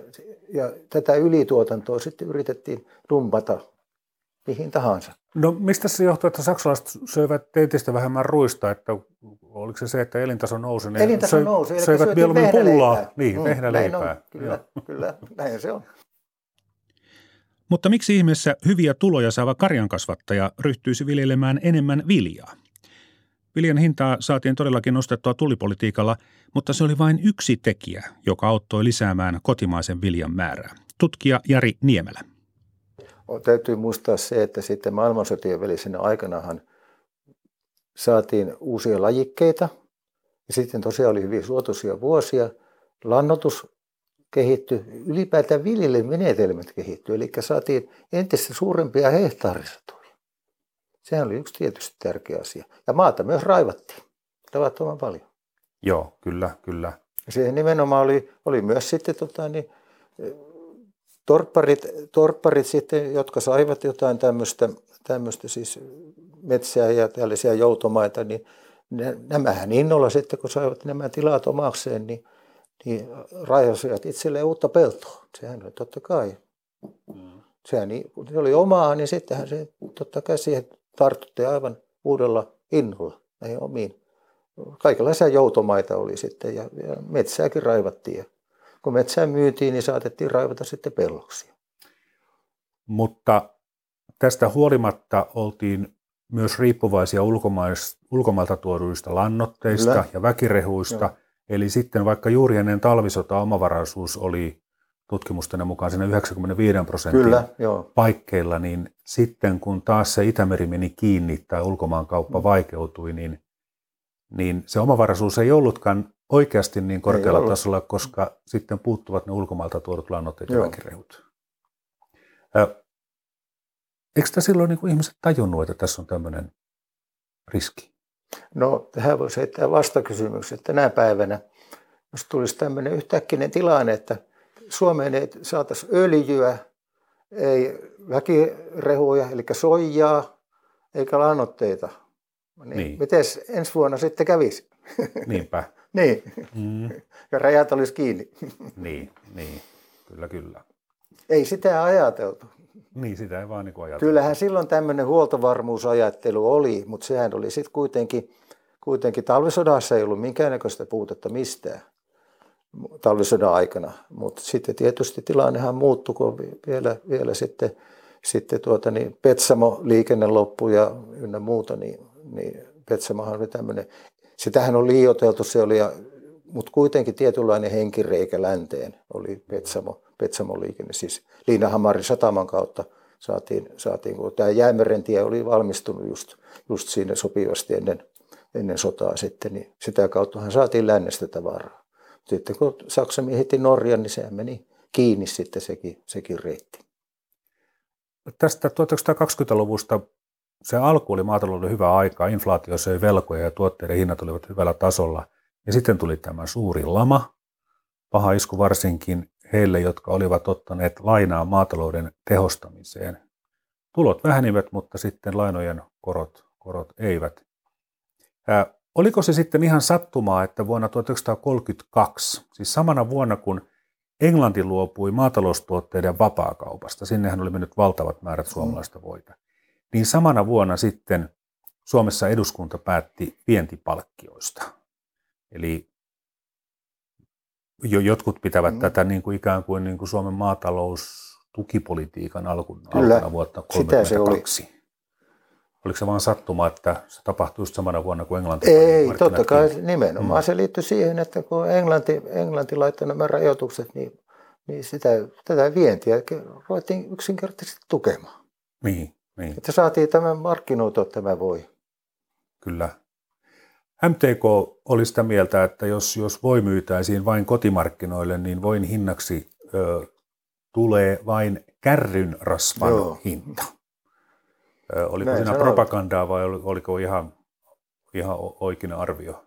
ja tätä ylituotantoa sitten yritettiin dumpata mihin tahansa. No mistä se johtuu, että saksalaiset söivät entistä vähemmän ruista, että oliko se se, että elintaso nousi? Niin elintaso söi, nousi, eli söivät mieluummin pullaa, niin, mm, vehnäleipää. Kyllä, kyllä, näin se on. Mutta miksi ihmeessä hyviä tuloja saava karjankasvattaja ryhtyisi viljelemään enemmän viljaa? Viljan hintaa saatiin todellakin nostettua tulipolitiikalla, mutta se oli vain yksi tekijä, joka auttoi lisäämään kotimaisen viljan määrää. Tutkija Jari Niemelä. Täytyy muistaa se, että sitten maailmansotien välisenä aikanahan saatiin uusia lajikkeita. Ja sitten tosiaan oli hyvin suotuisia vuosia. Lannotus kehittyi, ylipäätään viljelymenetelmät kehittyi, eli saatiin entistä suurempia hehtaarisatoja. Sehän oli yksi tietysti tärkeä asia. Ja maata myös raivattiin tavattoman paljon. Joo, kyllä, kyllä. Ja siihen nimenomaan oli, oli myös sitten tota, niin, torpparit, torpparit sitten, jotka saivat jotain tämmöistä, tämmöistä siis metsää ja tällaisia joutomaita, niin nämähän innolla sitten, kun saivat nämä tilat omakseen, niin, niin rajasivat itselleen uutta peltoa. Sehän oli totta kai. Mm. Sehän, kun se oli omaa, niin sittenhän se totta kai siihen tartutti aivan uudella innolla näihin omiin. Kaikenlaisia joutomaita oli sitten ja, ja metsääkin raivattiin. Ja kun metsää myytiin, niin saatettiin raivata sitten pelloksia. Mutta tästä huolimatta oltiin myös riippuvaisia ulkomailta tuoduista lannoitteista Kyllä. ja väkirehuista. Joo. Eli sitten vaikka juuri ennen talvisota omavaraisuus oli tutkimusten mukaan siinä 95 prosentin Kyllä, joo. paikkeilla, niin sitten kun taas se Itämeri meni kiinni tai ulkomaankauppa mm. vaikeutui, niin, niin se omavaraisuus ei ollutkaan oikeasti niin korkealla tasolla, koska sitten puuttuvat ne ulkomailta tuodut lannoitteet ja väkirehut. Eikö sitä silloin niin kuin ihmiset tajunnut, että tässä on tämmöinen riski? No tähän voisi heittää vastakysymyksen, että tänä päivänä, jos tulisi tämmöinen yhtäkkinen tilanne, että Suomeen ei saataisi öljyä, ei väkirehuja, eli soijaa, eikä lannoitteita. Niin, niin. Miten ensi vuonna sitten kävisi? Niinpä. niin. Mm. Ja rajat olisi kiinni. niin, niin. Kyllä, kyllä. Ei sitä ajateltu. Niin, sitä ei vaan niin ajatella. Kyllähän silloin tämmöinen huoltovarmuusajattelu oli, mutta sehän oli sitten kuitenkin, kuitenkin talvisodassa ei ollut minkäännäköistä puutetta mistään talvisodan aikana. Mutta sitten tietysti tilannehan muuttui, kun vielä, vielä sitten, sitten tuota, niin Petsamo-liikenne loppui ja ynnä muuta, niin, niin Petsamohan oli tämmöinen, sitähän on liioteltu, se oli, mutta kuitenkin tietynlainen henkireikä länteen oli Petsamo, Petsamon liikenne, siis Liinahamarin sataman kautta saatiin, saatiin kun tämä Jäämeren tie oli valmistunut just, just siinä sopivasti ennen, ennen sotaa sitten, niin sitä kauttahan saatiin lännestä tavaraa. Sitten kun Saksa miehitti Norjan, niin sehän meni kiinni sitten sekin, sekin reitti. Tästä 1920-luvusta se alku oli maatalouden hyvä aika, inflaatio söi velkoja ja tuotteiden hinnat olivat hyvällä tasolla. Ja sitten tuli tämä suuri lama, paha isku varsinkin heille, jotka olivat ottaneet lainaa maatalouden tehostamiseen. Tulot vähenivät, mutta sitten lainojen korot, korot eivät. Ää, oliko se sitten ihan sattumaa, että vuonna 1932, siis samana vuonna kun Englanti luopui maataloustuotteiden vapaakaupasta, sinnehän oli mennyt valtavat määrät suomalaista voita, niin samana vuonna sitten Suomessa eduskunta päätti vientipalkkioista. Eli jo, jotkut pitävät mm. tätä niin kuin ikään kuin, niin kuin Suomen maataloustukipolitiikan alku, Kyllä, alkuna vuotta 1932. Oliko se vain sattuma, että se tapahtui samana vuonna kuin Englanti? Ei, totta kai nimenomaan. Mm. Se liittyy siihen, että kun Englanti, Englanti laittoi nämä rajoitukset, niin, niin sitä, tätä vientiä ruvettiin yksinkertaisesti tukemaan. Niin, niin. Että saatiin tämän markkinoitua tämä voi. Kyllä. MTK oli sitä mieltä, että jos, jos voi myytäisiin vain kotimarkkinoille, niin voin hinnaksi ö, tulee vain kärryn rasvan Joo. hinta. Ö, oliko Näin siinä propagandaa vai oliko ihan, ihan oikein arvio?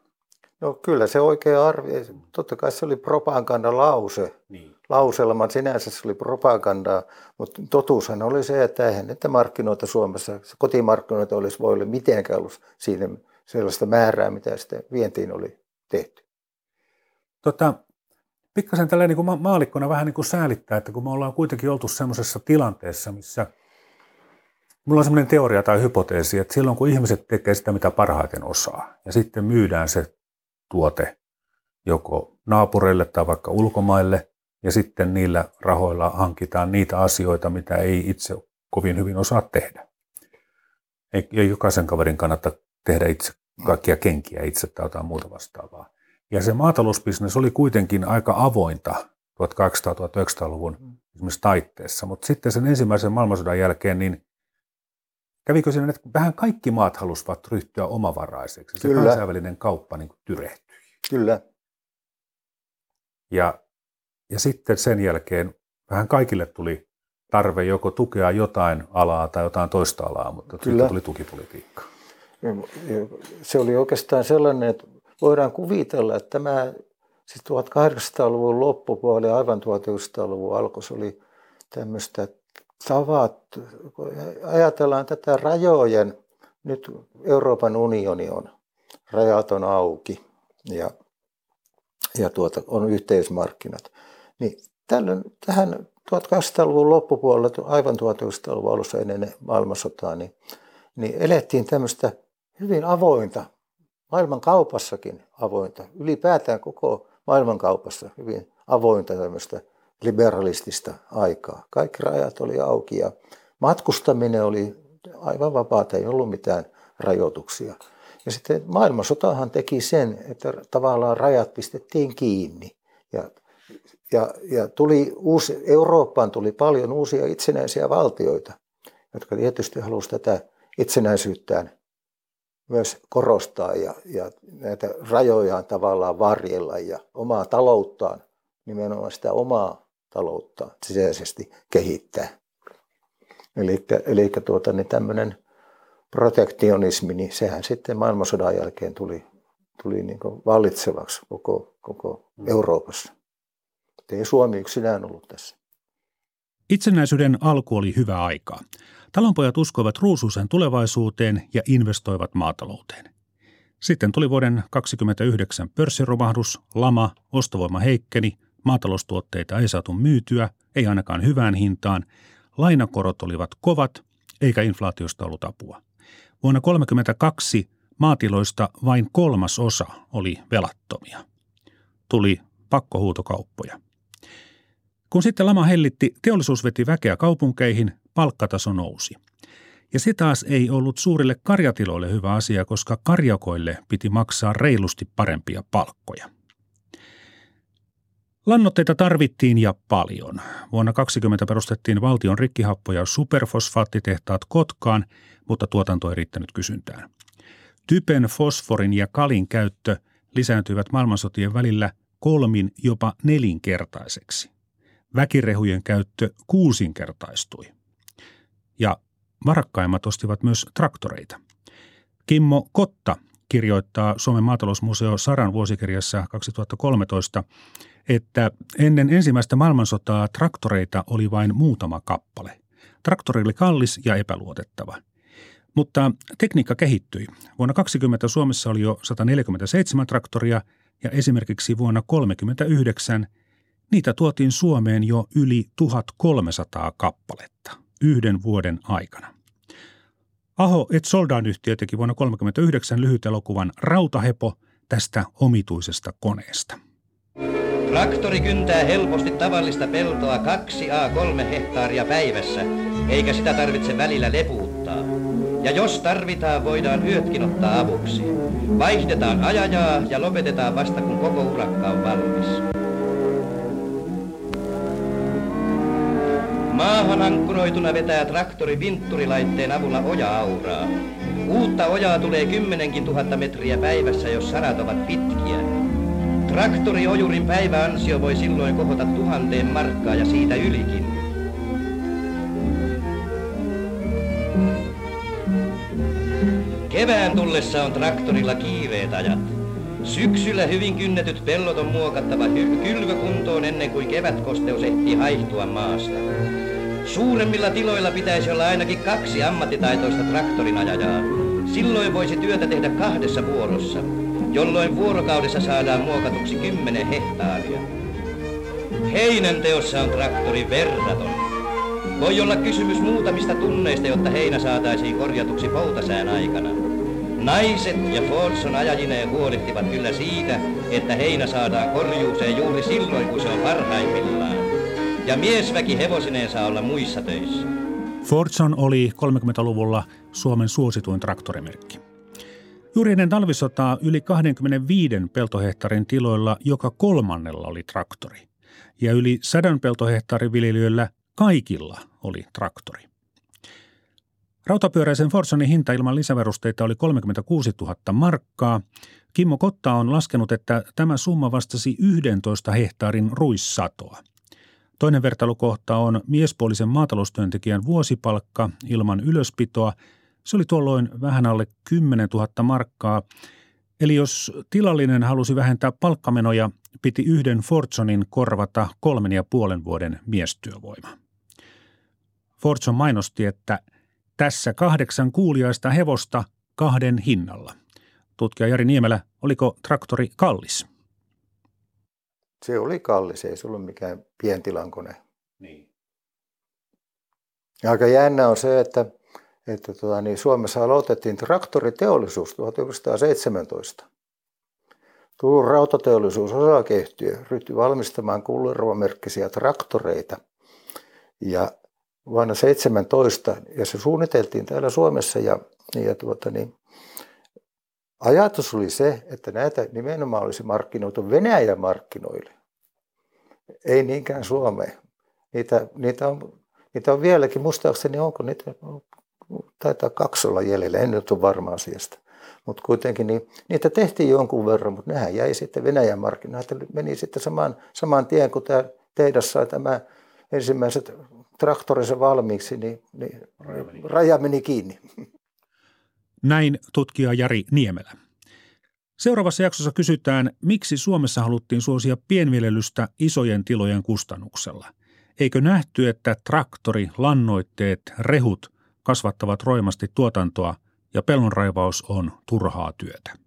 No kyllä se oikea arvio. Totta kai se oli propagandalause. Niin. Lauselma sinänsä se oli propagandaa, mutta totuushan oli se, että eihän näitä markkinoita Suomessa, kotimarkkinoita olisi voi olla mitenkään ollut siinä sellaista määrää, mitä sitten vientiin oli tehty. Tota, pikkasen tällä niin maalikkona vähän niin kuin säälittää, että kun me ollaan kuitenkin oltu semmoisessa tilanteessa, missä Mulla on semmoinen teoria tai hypoteesi, että silloin kun ihmiset tekee sitä, mitä parhaiten osaa, ja sitten myydään se tuote joko naapureille tai vaikka ulkomaille, ja sitten niillä rahoilla hankitaan niitä asioita, mitä ei itse kovin hyvin osaa tehdä. Ei, jokaisen kaverin kannata tehdä itse kaikkia kenkiä itse tai jotain muuta vastaavaa. Ja se maatalousbisnes oli kuitenkin aika avointa 1800-1900-luvun mm. esimerkiksi taitteessa, mutta sitten sen ensimmäisen maailmansodan jälkeen, niin kävikö siinä, että vähän kaikki maat halusivat ryhtyä omavaraiseksi. Se Kyllä. kansainvälinen kauppa niin tyrehtyi. Kyllä. Ja, ja sitten sen jälkeen vähän kaikille tuli tarve joko tukea jotain alaa tai jotain toista alaa, mutta Kyllä. sitten tuli tukipolitiikka. Se oli oikeastaan sellainen, että voidaan kuvitella, että tämä siis 1800-luvun loppupuoli aivan 1900-luvun alku, se oli tämmöistä tavat, ajatellaan tätä rajojen, nyt Euroopan unioni on, rajat on auki ja, ja tuota, on yhteismarkkinat, niin tällöin, tähän 1800-luvun loppupuolella, aivan 1900-luvun alussa ennen maailmansotaa, niin, niin elettiin tämmöistä hyvin avointa, maailman kaupassakin avointa, ylipäätään koko maailmankaupassa hyvin avointa tämmöistä liberalistista aikaa. Kaikki rajat oli auki ja matkustaminen oli aivan vapaata, ei ollut mitään rajoituksia. Ja sitten maailmansotahan teki sen, että tavallaan rajat pistettiin kiinni. Ja, ja, ja tuli uusi, Eurooppaan tuli paljon uusia itsenäisiä valtioita, jotka tietysti halusivat tätä itsenäisyyttään myös korostaa ja, ja näitä rajojaan tavallaan varjella ja omaa talouttaan, nimenomaan sitä omaa taloutta sisäisesti kehittää. Eli, eli tuota, niin tämmöinen protektionismi, niin sehän sitten maailmansodan jälkeen tuli, tuli niin vallitsevaksi koko, koko mm. Euroopassa. Ei Suomi yksinään ollut tässä. Itsenäisyyden alku oli hyvä aikaa. Talonpojat uskoivat ruusuisen tulevaisuuteen ja investoivat maatalouteen. Sitten tuli vuoden 1929 pörssiromahdus, lama, ostovoima heikkeni, maataloustuotteita ei saatu myytyä, ei ainakaan hyvään hintaan, lainakorot olivat kovat, eikä inflaatiosta ollut apua. Vuonna 1932 maatiloista vain kolmas osa oli velattomia. Tuli pakkohuutokauppoja. Kun sitten lama hellitti, teollisuus veti väkeä kaupunkeihin, palkkataso nousi. Ja se taas ei ollut suurille karjatiloille hyvä asia, koska karjakoille piti maksaa reilusti parempia palkkoja. Lannoitteita tarvittiin ja paljon. Vuonna 2020 perustettiin valtion rikkihappo- ja superfosfaattitehtaat Kotkaan, mutta tuotanto ei riittänyt kysyntään. Typen, fosforin ja kalin käyttö lisääntyivät maailmansotien välillä kolmin jopa nelinkertaiseksi. Väkirehujen käyttö kuusinkertaistui. Ja varakkaimmat ostivat myös traktoreita. Kimmo Kotta kirjoittaa Suomen maatalousmuseo Saran vuosikirjassa 2013, että ennen ensimmäistä maailmansotaa traktoreita oli vain muutama kappale. Traktori oli kallis ja epäluotettava. Mutta tekniikka kehittyi. Vuonna 20 Suomessa oli jo 147 traktoria ja esimerkiksi vuonna 1939 niitä tuotiin Suomeen jo yli 1300 kappaletta yhden vuoden aikana. Aho et Soldan yhtiö teki vuonna 1939 lyhyt elokuvan Rautahepo tästä omituisesta koneesta. Traktori kyntää helposti tavallista peltoa 2A3 hehtaaria päivässä, eikä sitä tarvitse välillä lepuuttaa. Ja jos tarvitaan, voidaan yötkin ottaa avuksi. Vaihdetaan ajajaa ja lopetetaan vasta, kun koko urakka on valmis. Maahan ankkuroituna vetää traktori vintturilaitteen avulla oja-auraa. Uutta ojaa tulee kymmenenkin tuhatta metriä päivässä, jos sarat ovat pitkiä. Traktoriojurin päiväänsio voi silloin kohota tuhanteen markkaa ja siitä ylikin. Kevään tullessa on traktorilla kiireet ajat. Syksyllä hyvin kynnetyt pellot on muokattava kylvökuntoon ennen kuin kevätkosteus ehtii haihtua maasta. Suuremmilla tiloilla pitäisi olla ainakin kaksi ammattitaitoista traktorinajajaa. Silloin voisi työtä tehdä kahdessa vuorossa, jolloin vuorokaudessa saadaan muokatuksi 10 hehtaaria. Heinän teossa on traktori verraton. Voi olla kysymys muutamista tunneista, jotta heinä saataisiin korjatuksi poutasään aikana. Naiset ja Fordson ajajineen huolehtivat kyllä siitä, että heinä saadaan korjuuseen juuri silloin, kun se on parhaimmillaan ja miesväki hevosineen saa olla muissa töissä. Fordson oli 30-luvulla Suomen suosituin traktorimerkki. Juuri ennen talvisotaa yli 25 peltohehtaarin tiloilla joka kolmannella oli traktori. Ja yli 100 peltohehtaarin viljelijöillä kaikilla oli traktori. Rautapyöräisen Fordsonin hinta ilman lisäverusteita oli 36 000 markkaa. Kimmo Kotta on laskenut, että tämä summa vastasi 11 hehtaarin ruissatoa – Toinen vertailukohta on miespuolisen maataloustyöntekijän vuosipalkka ilman ylöspitoa. Se oli tuolloin vähän alle 10 000 markkaa. Eli jos tilallinen halusi vähentää palkkamenoja, piti yhden Fordsonin korvata kolmen ja puolen vuoden miestyövoima. Fortson mainosti, että tässä kahdeksan kuuliaista hevosta kahden hinnalla. Tutkija Jari Niemelä, oliko traktori kallis? Se oli kallis, ei se ollut mikään pientilankone. Niin. Ja aika jännä on se, että, että tuota, niin Suomessa aloitettiin traktoriteollisuus 1917. Turun rautateollisuus osakeyhtiö ryhtyi valmistamaan kullervomerkkisiä traktoreita. Ja vuonna 17, ja se suunniteltiin täällä Suomessa, ja, ja tuota, niin, ajatus oli se, että näitä nimenomaan olisi markkinoitu Venäjän markkinoille, ei niinkään Suomeen. Niitä, niitä, on, niitä on vieläkin, muistaakseni onko niitä, taitaa kaksi olla jäljellä, en nyt ole varma asiasta. Mutta kuitenkin niin, niitä tehtiin jonkun verran, mutta nehän jäi sitten Venäjän markkinoille. Meni sitten saman, saman tien, kun tämä tehdas sai tämä ensimmäiset traktorinsa valmiiksi, niin, niin raja, meni. raja meni kiinni. Näin tutkija Jari Niemelä. Seuraavassa jaksossa kysytään, miksi Suomessa haluttiin suosia pienviljelystä isojen tilojen kustannuksella. Eikö nähty, että traktori, lannoitteet, rehut kasvattavat roimasti tuotantoa ja pellonraivaus on turhaa työtä?